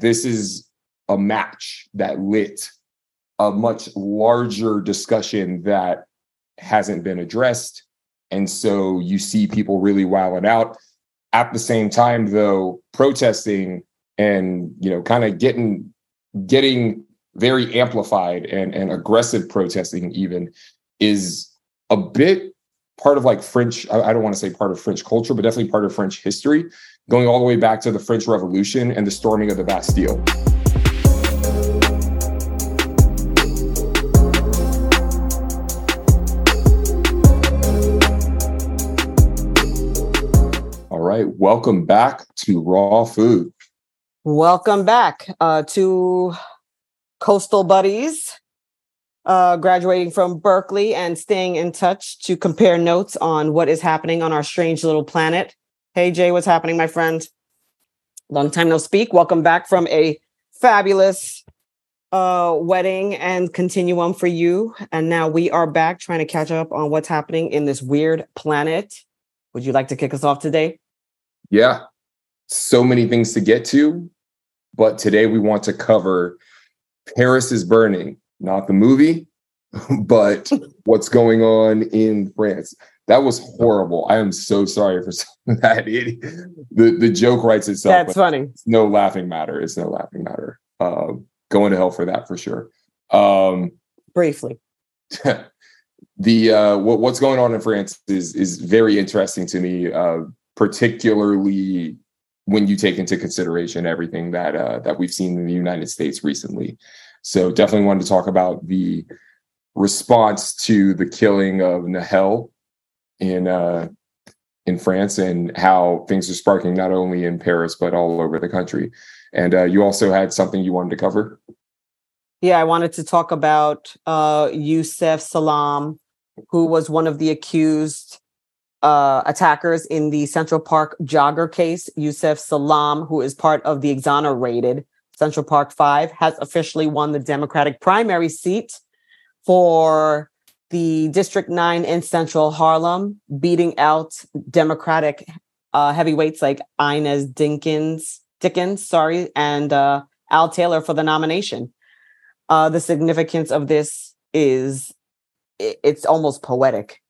this is a match that lit a much larger discussion that hasn't been addressed. And so you see people really wilding out. At the same time, though, protesting and you know, kind of getting getting very amplified and, and aggressive protesting even is a bit part of like French, I don't want to say part of French culture, but definitely part of French history, going all the way back to the French Revolution and the storming of the Bastille. All right, welcome back to Raw Phood. Welcome back uh, to Coastal Buddies uh, graduating from Berkeley and staying in touch to compare notes on what is happening on our strange little planet. Hey, Jay, what's happening, my friend? Long time no speak. Welcome back from a fabulous uh, wedding and continuum for you. And now we are back trying to catch up on what's happening in this weird planet. Would you like to kick us off today? Yeah, so many things to get to. But today we want to cover Paris is Burning, not the movie, but what's going on in France. That was horrible. I am so sorry for that. It, the the joke writes itself. That's funny. It's no laughing matter. It's no laughing matter. Uh, going to hell for that for sure. Um, Briefly, the uh, what, what's going on in France is is very interesting to me, uh, particularly when you take into consideration everything that uh, that we've seen in the United States recently. So definitely wanted to talk about the response to the killing of Nahel in uh, in France and how things are sparking not only in Paris but all over the country. And uh, you also had something you wanted to cover. Yeah, I wanted to talk about uh, Yusef Salaam, who was one of the accused uh, attackers in the Central Park jogger case. Yusef Salaam, who is part of the exonerated Central Park 5 has officially won the Democratic primary seat for the District 9 in Central Harlem, beating out Democratic uh, heavyweights like Inez Dinkins, Dickens, sorry, and uh, Al Taylor for the nomination. Uh, the significance of this is it's almost poetic,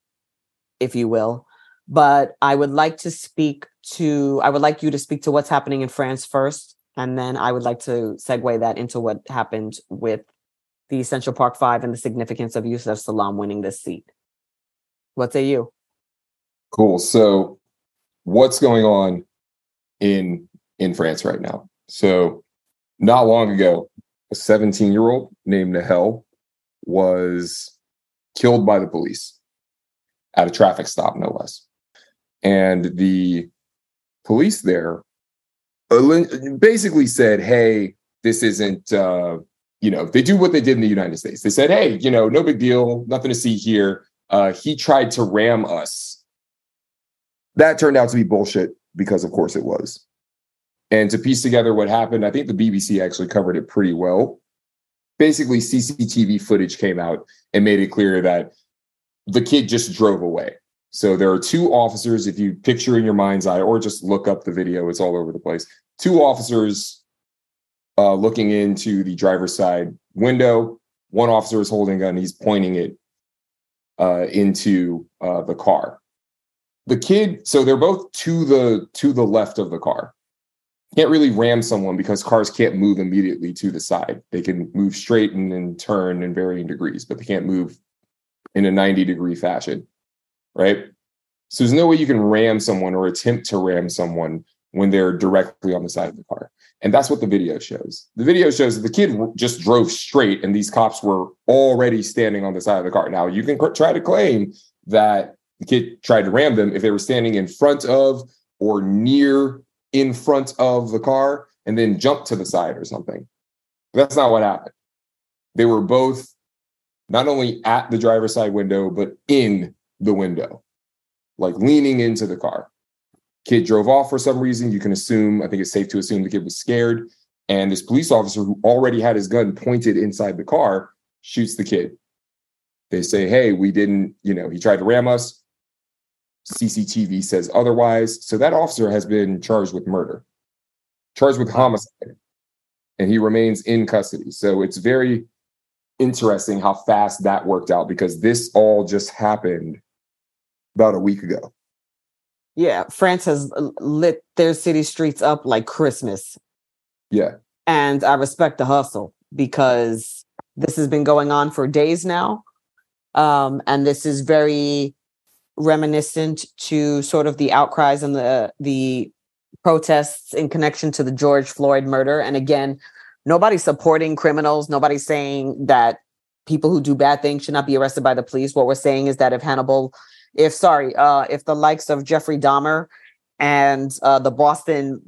if you will. But I would like to speak to, I would like you to speak to what's happening in France first and then I would like to segue that into what happened with the Central Park Five and the significance of Yusef Salaam winning this seat. What say you? Cool. So, what's going on in in France right now? So, not long ago, a 17 year old named Nahel was killed by the police at a traffic stop, no less. And the police there basically said, hey, this isn't, uh, you know, they do what they did in the United States. They said, hey, you know, no big deal, nothing to see here. Uh, he tried to ram us. That turned out to be bullshit because, of course, it was. And to piece together what happened, I think the BBC actually covered it pretty well. Basically, CCTV footage came out and made it clear that the kid just drove away. So there are two officers, if you picture in your mind's eye, or just look up the video, it's all over the place. Two officers uh, looking into the driver's side window. One officer is holding a gun, he's pointing it uh, into uh, the car. The kid, so they're both to the to the left of the car. Can't really ram someone because cars can't move immediately to the side. They can move straight and then turn in varying degrees, but they can't move in a 90 degree fashion right? So there's no way you can ram someone or attempt to ram someone when they're directly on the side of the car. And that's what the video shows. The video shows that the kid just drove straight and these cops were already standing on the side of the car. Now, you can try to claim that the kid tried to ram them if they were standing in front of or near in front of the car and then jumped to the side or something. But that's not what happened. They were both not only at the driver's side window, but in the window, like leaning into the car. Kid drove off for some reason. You can assume, I think it's safe to assume the kid was scared. And this police officer who already had his gun pointed inside the car shoots the kid. They say, hey, we didn't, you know, he tried to ram us. CCTV says otherwise. So that officer has been charged with murder, charged with homicide. and he remains in custody. So it's very interesting how fast that worked out because this all just happened about a week ago. Yeah, France has lit their city streets up like Christmas. Yeah. And I respect the hustle because this has been going on for days now. Um, and this is very reminiscent to sort of the outcries and the the protests in connection to the George Floyd murder. And again, nobody's supporting criminals. Nobody's saying that people who do bad things should not be arrested by the police. What we're saying is that if Hannibal, if sorry, uh, if the likes of Jeffrey Dahmer and uh, the Boston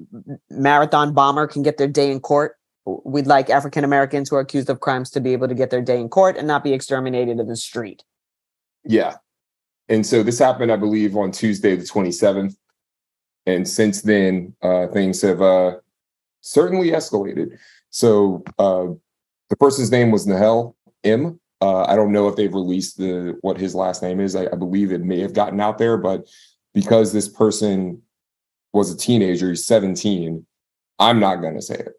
Marathon bomber can get their day in court, we'd like African Americans who are accused of crimes to be able to get their day in court and not be exterminated in the street. Yeah. And so this happened, I believe, on Tuesday, the 27th. And since then, uh, things have uh, certainly escalated. So uh, the person's name was Nahel M. Uh, I don't know if they've released the what his last name is. I, I believe it may have gotten out there, but because this person was a teenager, he's 17, I'm not going to say it.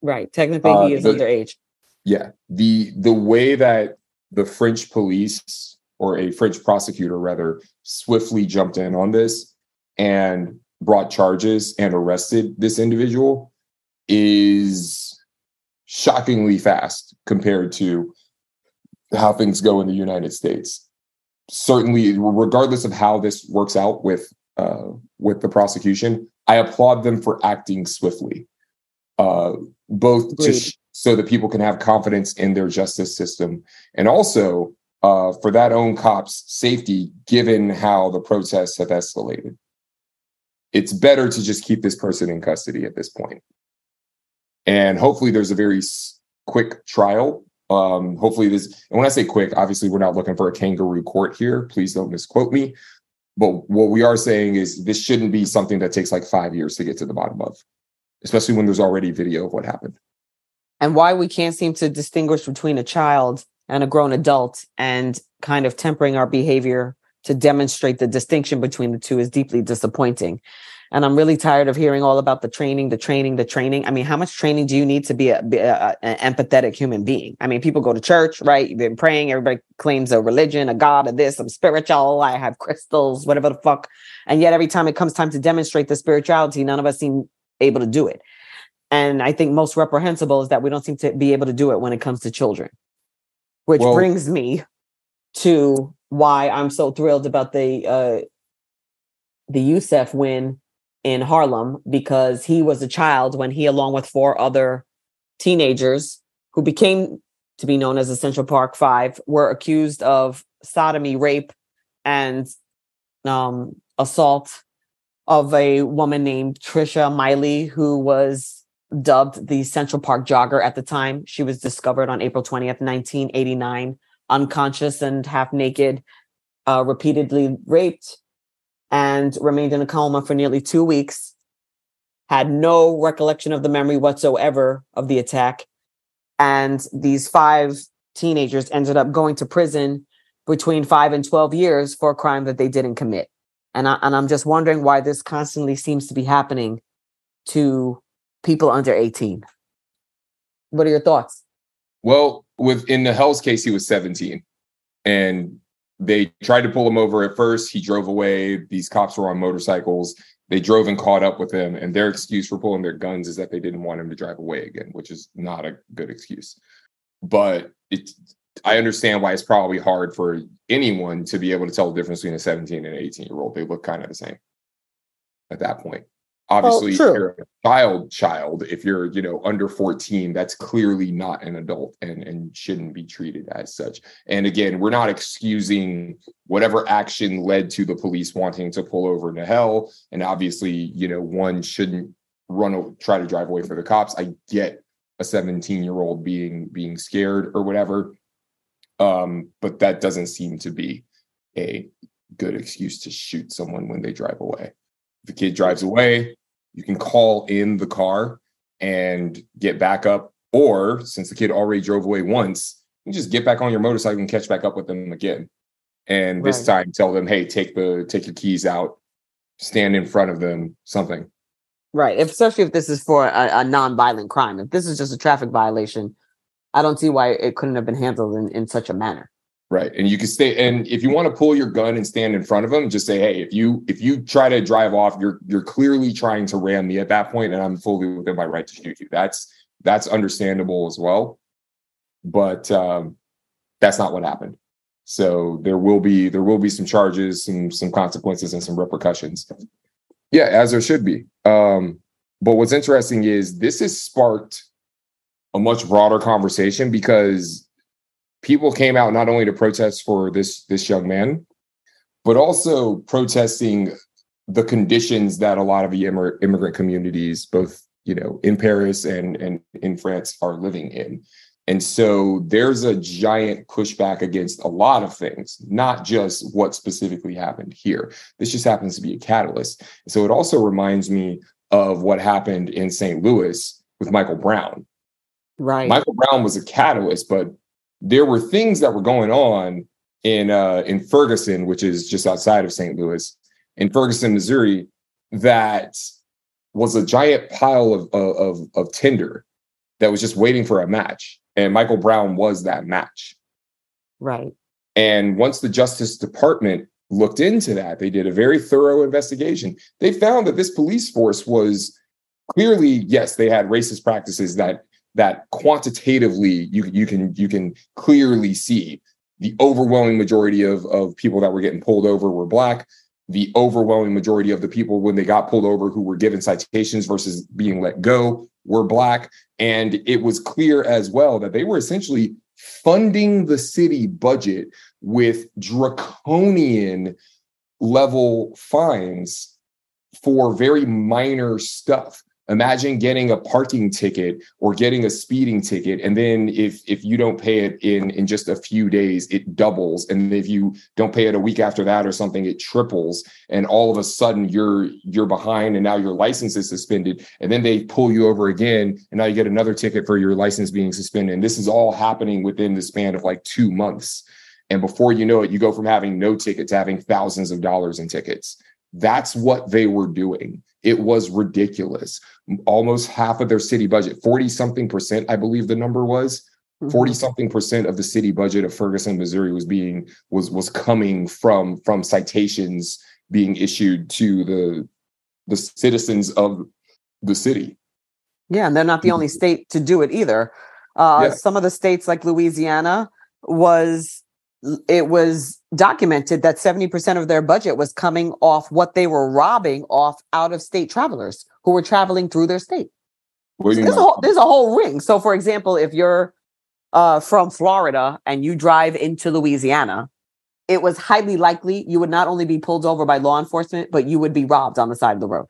Right. Technically, uh, he is the, underage. Yeah. The the way that the French police or a French prosecutor rather swiftly jumped in on this and brought charges and arrested this individual is shockingly fast compared to how things go in the United States. Certainly, regardless of how this works out with uh, with the prosecution, I applaud them for acting swiftly, uh, both sh- so that people can have confidence in their justice system, and also uh, for that own cop's safety, given how the protests have escalated. It's better to just keep this person in custody at this point. And hopefully, there's a very quick trial. Um, hopefully, this, and when I say quick, obviously, we're not looking for a kangaroo court here. Please don't misquote me. But what we are saying is this shouldn't be something that takes like five years to get to the bottom of, especially when there's already video of what happened. And why we can't seem to distinguish between a child and a grown adult and kind of tempering our behavior to demonstrate the distinction between the two is deeply disappointing. And I'm really tired of hearing all about the training, the training, the training. I mean, how much training do you need to be, a, be a, an empathetic human being? I mean, people go to church, right? You've been praying. Everybody claims a religion, a God, a this, I'm spiritual. I have crystals, whatever the fuck. And yet, every time it comes time to demonstrate the spirituality, none of us seem able to do it. And I think most reprehensible is that we don't seem to be able to do it when it comes to children which well, brings me to why I'm so thrilled about the uh, the Yusef win in Harlem because he was a child when he, along with four other teenagers who became to be known as the Central Park Five, were accused of sodomy, rape, and um, assault of a woman named Trisha Meili, who was dubbed the Central Park Jogger at the time. She was discovered on April 20th, 1989, unconscious and half naked, uh, repeatedly raped, and remained in a coma for nearly two weeks. Had no recollection of the memory whatsoever of the attack. And these five teenagers ended up going to prison between five and 12 years for a crime that they didn't commit. And, I, and I'm just wondering why this constantly seems to be happening to people under 18. What are your thoughts? Well, with in Nahel's case, he was 17. And they tried to pull him over at first. He drove away. These cops were on motorcycles. They drove and caught up with him. And their excuse for pulling their guns is that they didn't want him to drive away again, which is not a good excuse. But it, I understand why it's probably hard for anyone to be able to tell the difference between a 17 and 18 year old. They look kind of the same at that point obviously oh, you're a child child if you're you know under 14 that's clearly not an adult and and shouldn't be treated as such. And again we're not excusing whatever action led to the police wanting to pull over Nahel and obviously you know one shouldn't run try to drive away for the cops. I get a 17 year old being being scared or whatever. Um but that doesn't seem to be a good excuse to shoot someone when they drive away. The kid drives away, you can call in the car and get back up. Or since the kid already drove away once, you just get back on your motorcycle and catch back up with them again. And this right. time tell them, hey, take the take your keys out, stand in front of them, something. Right. If, especially if this is for a, a non-violent crime. If this is just a traffic violation, I don't see why it couldn't have been handled in, in such a manner. Right. And you can stay and if you want to pull your gun and stand in front of them, just say, hey, if you if you try to drive off, you're you're clearly trying to ram me at that point, and I'm fully within my right to shoot you. That's that's understandable as well. But um that's not what happened. So there will be there will be some charges, some some consequences, and some repercussions. Yeah, as there should be. Um, but what's interesting is this has sparked a much broader conversation because people came out not only to protest for this this young man, but also protesting the conditions that a lot of the immigrant communities, both you know in Paris and and in France, are living in. And so there's a giant pushback against a lot of things, not just what specifically happened here. This just happens to be a catalyst. So it also reminds me of what happened in St. Louis with Michael Brown. Right. Michael Brown was a catalyst, but there were things that were going on in uh, in Ferguson, which is just outside of St. Louis, in Ferguson, Missouri, that was a giant pile of of, of tinder that was just waiting for a match, and Michael Brown was that match. Right. And once the Justice Department looked into that, they did a very thorough investigation. They found that this police force was clearly, yes, they had racist practices that that quantitatively you you can you can clearly see. The overwhelming majority of of people that were getting pulled over were black. The overwhelming majority of the people when they got pulled over who were given citations versus being let go were black. And it was clear as well that they were essentially funding the city budget with draconian level fines for very minor stuff imagine getting a parking ticket or getting a speeding ticket and then if if you don't pay it in in just a few days it doubles. And if you don't pay it a week after that or something it triples. And all of a sudden you're you're behind and now your license is suspended. And then they pull you over again and now you get another ticket for your license being suspended. And this is all happening within the span of like 2 months. And before you know it you go from having no ticket to having thousands of dollars in tickets that's what they were doing it was ridiculous. Almost half of their city budget, 40 something percent, I believe the number was. 40 something percent of the city budget of Ferguson, Missouri was being was was coming from from citations being issued to the the citizens of the city. Yeah, and they're not the only state to do it either. Uh, yeah. Some of the states, like Louisiana, was it was documented that 70% of their budget was coming off what they were robbing off out of state travelers who were traveling through their state. So there's, a whole, there's a whole ring. So, for example, if you're uh, from Florida and you drive into Louisiana, it was highly likely you would not only be pulled over by law enforcement, but you would be robbed on the side of the road.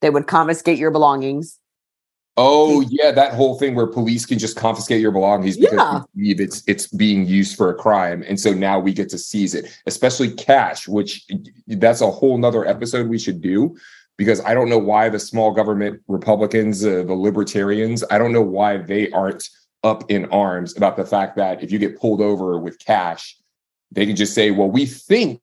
They would confiscate your belongings. Oh yeah, that whole thing where police can just confiscate your belongings because yeah. believe it's it's being used for a crime, and so now we get to seize it, especially cash, which that's a whole nother episode we should do because I don't know why the small government Republicans, uh, the libertarians, I don't know why they aren't up in arms about the fact that if you get pulled over with cash, they can just say, "Well, we think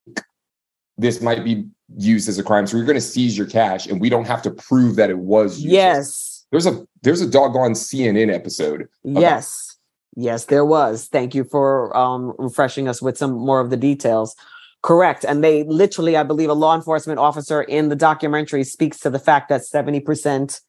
this might be used as a crime, so we're going to seize your cash, and we don't have to prove that it was used." Yes there's a there's a doggone CNN episode. Yes. Yes, there was. Thank you for um, refreshing us with some more of the details. Correct. And they literally, I believe, a law enforcement officer in the documentary speaks to the fact that 70%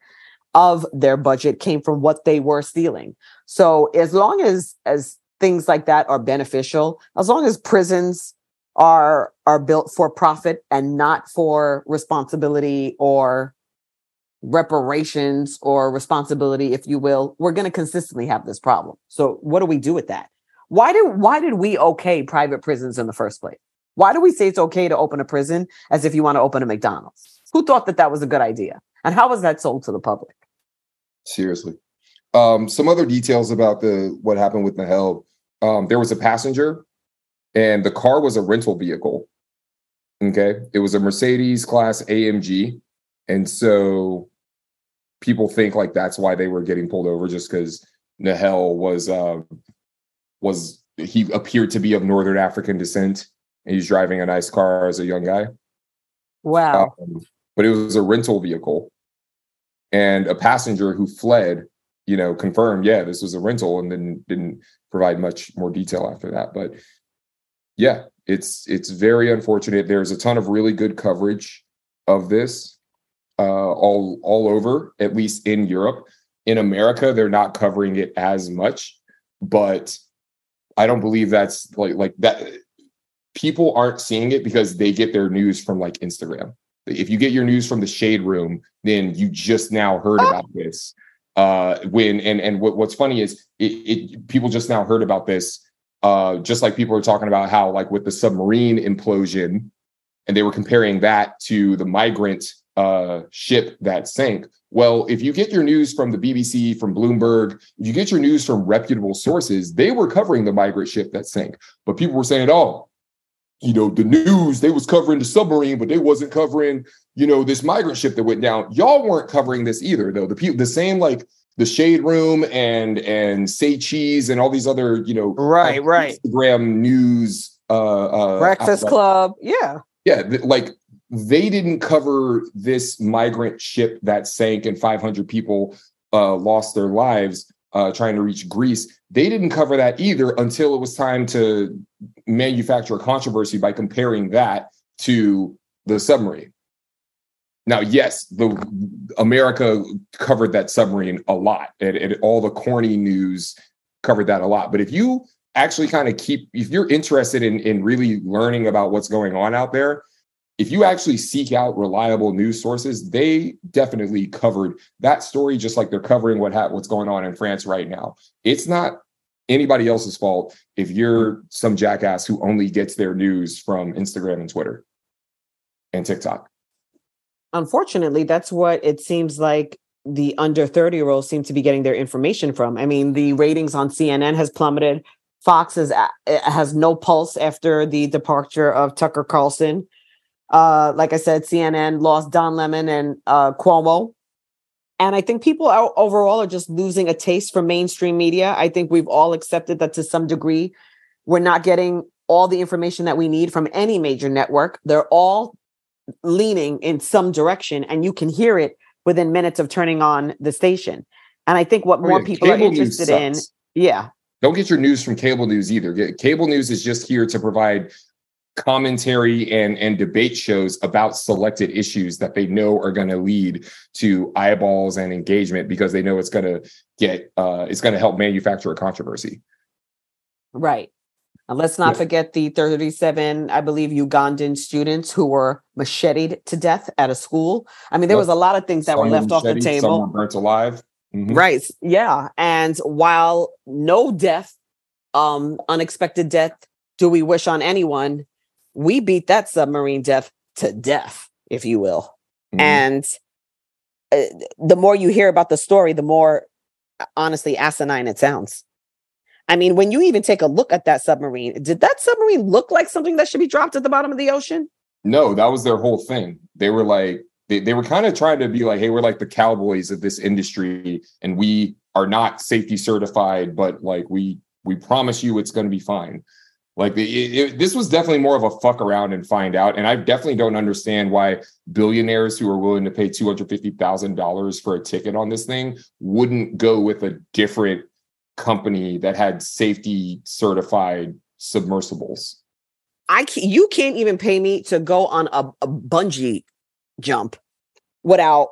of their budget came from what they were stealing. So as long as as things like that are beneficial, as long as prisons are are built for profit and not for responsibility or reparations or responsibility, if you will, we're going to consistently have this problem. So what do we do with that? Why did why did we okay private prisons in the first place? Why do we say it's okay to open a prison as if you want to open a McDonald's? Who thought that that was a good idea? And how was that sold to the public? Seriously. Um, some other details about the what happened with Nahel. Um, there was a passenger, and the car was a rental vehicle. Okay, it was a Mercedes class AMG, and so people think like that's why they were getting pulled over just because Nahel was uh, was he appeared to be of Northern African descent and he's driving a nice car as a young guy. Wow. Um, but it was a rental vehicle. and a passenger who fled, you know, confirmed, yeah, this was a rental, and then didn't provide much more detail after that. But yeah, it's it's very unfortunate. There's a ton of really good coverage of this uh, all all over, at least in Europe. In America, they're not covering it as much, but I don't believe that's like like that. People aren't seeing it because they get their news from like Instagram. If you get your news from the shade room, then you just now heard oh. about this. Uh, when and and what, what's funny is it, it people just now heard about this. Uh, just like people are talking about how like with the submarine implosion, and they were comparing that to the migrant uh, ship that sank. Well, if you get your news from the BBC, from Bloomberg, if you get your news from reputable sources, they were covering the migrant ship that sank. But people were saying, oh, you know, the news, they was covering the submarine, but they wasn't covering, you know, this migrant ship that went down. Y'all weren't covering this either, though. The people, the same like the Shade Room and and Say Cheese and all these other, you know, right, right, Instagram news, uh, uh Breakfast Club, yeah, yeah, th- like they didn't cover this migrant ship that sank and 500 people uh, lost their lives uh, trying to reach Greece. They didn't cover that either until it was time to manufacture a controversy by comparing that to the submarine. Now, yes, the America covered that submarine a lot, and, and all the corny news covered that a lot. But if you actually kind of keep, if you're interested in in really learning about what's going on out there, if you actually seek out reliable news sources, they definitely covered that story just like they're covering what ha- what's going on in France right now. It's not anybody else's fault if you're some jackass who only gets their news from Instagram and Twitter and TikTok. Unfortunately, that's what it seems like the under 30 year olds seem to be getting their information from. I mean, the ratings on CNN has plummeted. Fox is, has no pulse after the departure of Tucker Carlson. Uh, like I said, CNN lost Don Lemon and uh, Cuomo. And I think people are, overall are just losing a taste for mainstream media. I think we've all accepted that to some degree, we're not getting all the information that we need from any major network. They're all leaning in some direction, and you can hear it within minutes of turning on the station. And I think what oh, more yeah. people cable are interested in, yeah. Don't get your news from cable news either. Cable news is just here to provide commentary and and debate shows about selected issues that they know are going to lead to eyeballs and engagement because they know it's going to get uh it's going to help manufacture a controversy. Right. And let's not yeah. forget the 37 i believe ugandan students who were macheted to death at a school. I mean there was a lot of things that were left off the table some were burnt alive. Mm-hmm. right. Yeah. And while no death um unexpected death do we wish on anyone we beat that submarine death to death, if you will. Mm-hmm. And uh, the more you hear about the story, the more uh, honestly asinine it sounds. I mean, when you even take a look at that submarine, did that submarine look like something that should be dropped at the bottom of the ocean? No, that was their whole thing. They were like, they, they were kind of trying to be like, hey, we're like the cowboys of this industry, and we are not safety certified, but like we we promise you it's going to be fine. Like it, it, this was definitely more of a fuck around and find out. And I definitely don't understand why billionaires who are willing to pay two hundred fifty thousand dollars for a ticket on this thing wouldn't go with a different company that had safety certified submersibles. I can't, you can't even pay me to go on a, a bungee jump without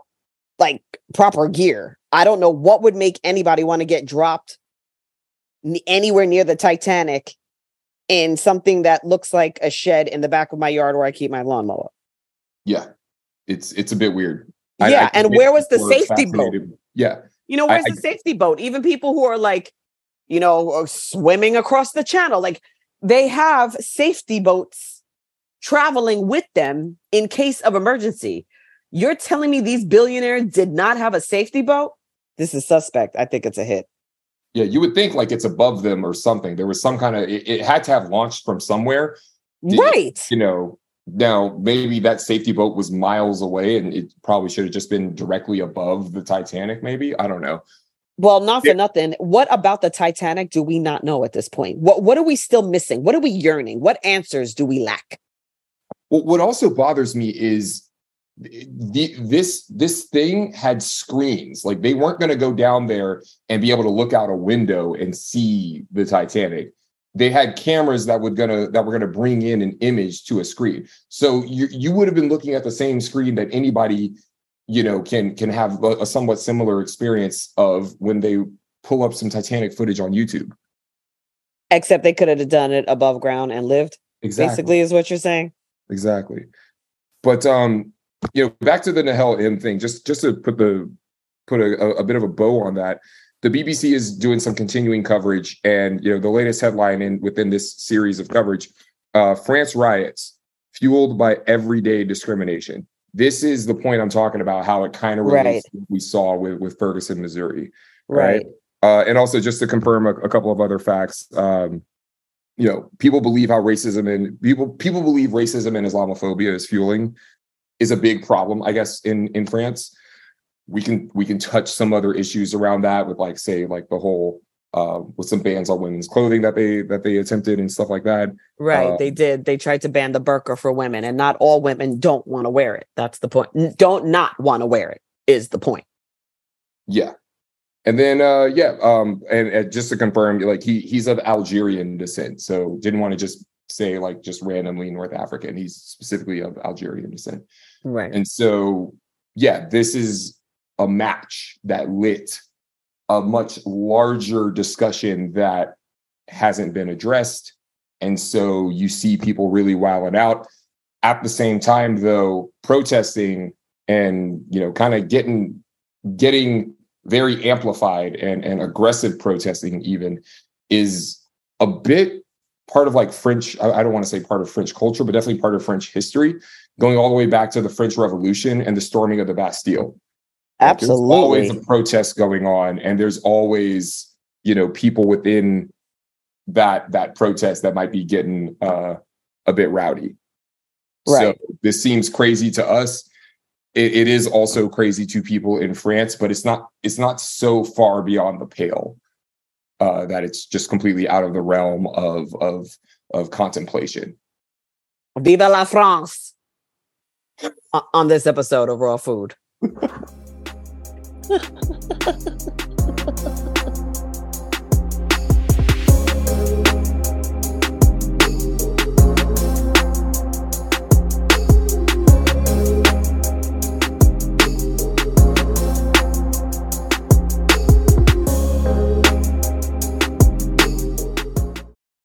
like proper gear. I don't know what would make anybody want to get dropped anywhere near the Titanic in something that looks like a shed in the back of my yard where I keep my lawnmower. Yeah. It's it's a bit weird. Yeah, I, I and where was the safety boat? Yeah. You know, where's I, the safety boat? Even people who are like, you know, uh, swimming across the channel, like they have safety boats traveling with them in case of emergency. You're telling me these billionaires did not have a safety boat? This is suspect. I think it's a hit. Yeah, you would think like it's above them or something. There was some kind of it, it had to have launched from somewhere. right. You know, now maybe that safety boat was miles away and it probably should have just been directly above the Titanic, maybe. I don't know. Well, not for yeah. nothing. What about the Titanic do we not know at this point? What what are we still missing? What are we yearning? What answers do we lack? Well, what also bothers me is the, this this thing had screens. Like they weren't going to go down there and be able to look out a window and see the Titanic. They had cameras that would gonna that were gonna bring in an image to a screen. So you you would have been looking at the same screen that anybody you know can can have a, a somewhat similar experience of when they pull up some Titanic footage on YouTube. Except they could have done it above ground and lived. Exactly. Basically, is what you're saying. Exactly. But um, you know, back to the Nahel M thing, just just to put the put a, a bit of a bow on that. The BBC is doing some continuing coverage, and you know, the latest headline in within this series of coverage: uh, France riots fueled by everyday discrimination. This is the point I'm talking about. How it kind of relates Right. we saw with with Ferguson, Missouri. Right. Uh, and also just to confirm a, a couple of other facts, um, you know, people believe how racism and people people believe racism and Islamophobia is fueling is a big problem, I guess, in in France. We can we can touch some other issues around that with like say like the whole uh, with some bans on women's clothing that they that they attempted and stuff like that. Right. Uh, they did. They tried to ban the burqa for women, and not all women don't want to wear it. That's the point. Don't not want to wear it is the point. Yeah. And then uh yeah, um and, and just to confirm, like he he's of Algerian descent. So didn't want to just say like just randomly North Africa, and He's specifically of Algerian descent. Right. And so, yeah, this is a match that lit a much larger discussion that hasn't been addressed. And so you see people really wilding out. At the same time, though, protesting and you know, kind of getting getting very amplified and, and aggressive protesting even is a bit part of like French, I, don't want to say part of French culture, but definitely part of French history going all the way back to the French Revolution and the storming of the Bastille. Like, there's always a protest going on, and there's always, you know, people within that that protest that might be getting uh, a bit rowdy. Right. So this seems crazy to us. It, it is also crazy to people in France, but it's not. It's not so far beyond the pale uh, that it's just completely out of the realm of of of contemplation. Viva la France on this episode of Raw Phood.